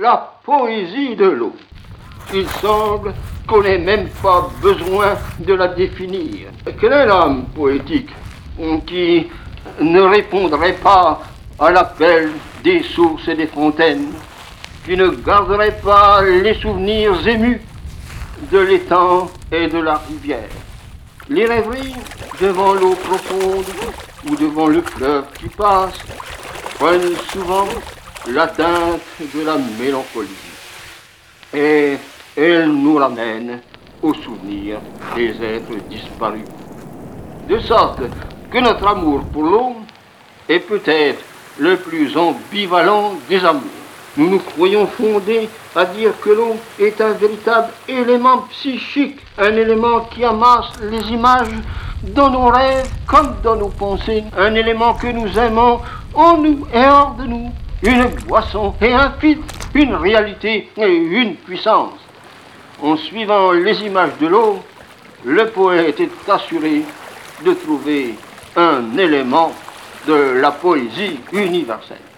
la poésie de l'eau. Il semble qu'on n'ait même pas besoin de la définir. Quel est l'homme poétique qui ne répondrait pas à l'appel des sources et des fontaines, qui ne garderait pas les souvenirs émus de l'étang et de la rivière? Les rêveries devant l'eau profonde ou devant le fleuve qui passe prennent souvent la teinte de la mélancolie. Et elles nous ramènent au souvenir des êtres disparus. De sorte que notre amour pour l'eau est peut-être le plus ambivalent des amours. Nous nous croyons fondés à dire que l'eau est un véritable élément psychique, un élément qui amasse les images dans nos rêves comme dans nos pensées, un élément que nous aimons en nous et hors de nous, une boisson et un fil, une réalité et une puissance. En suivant les images de l'eau, le poète est assuré de trouver un élément de la poésie universelle.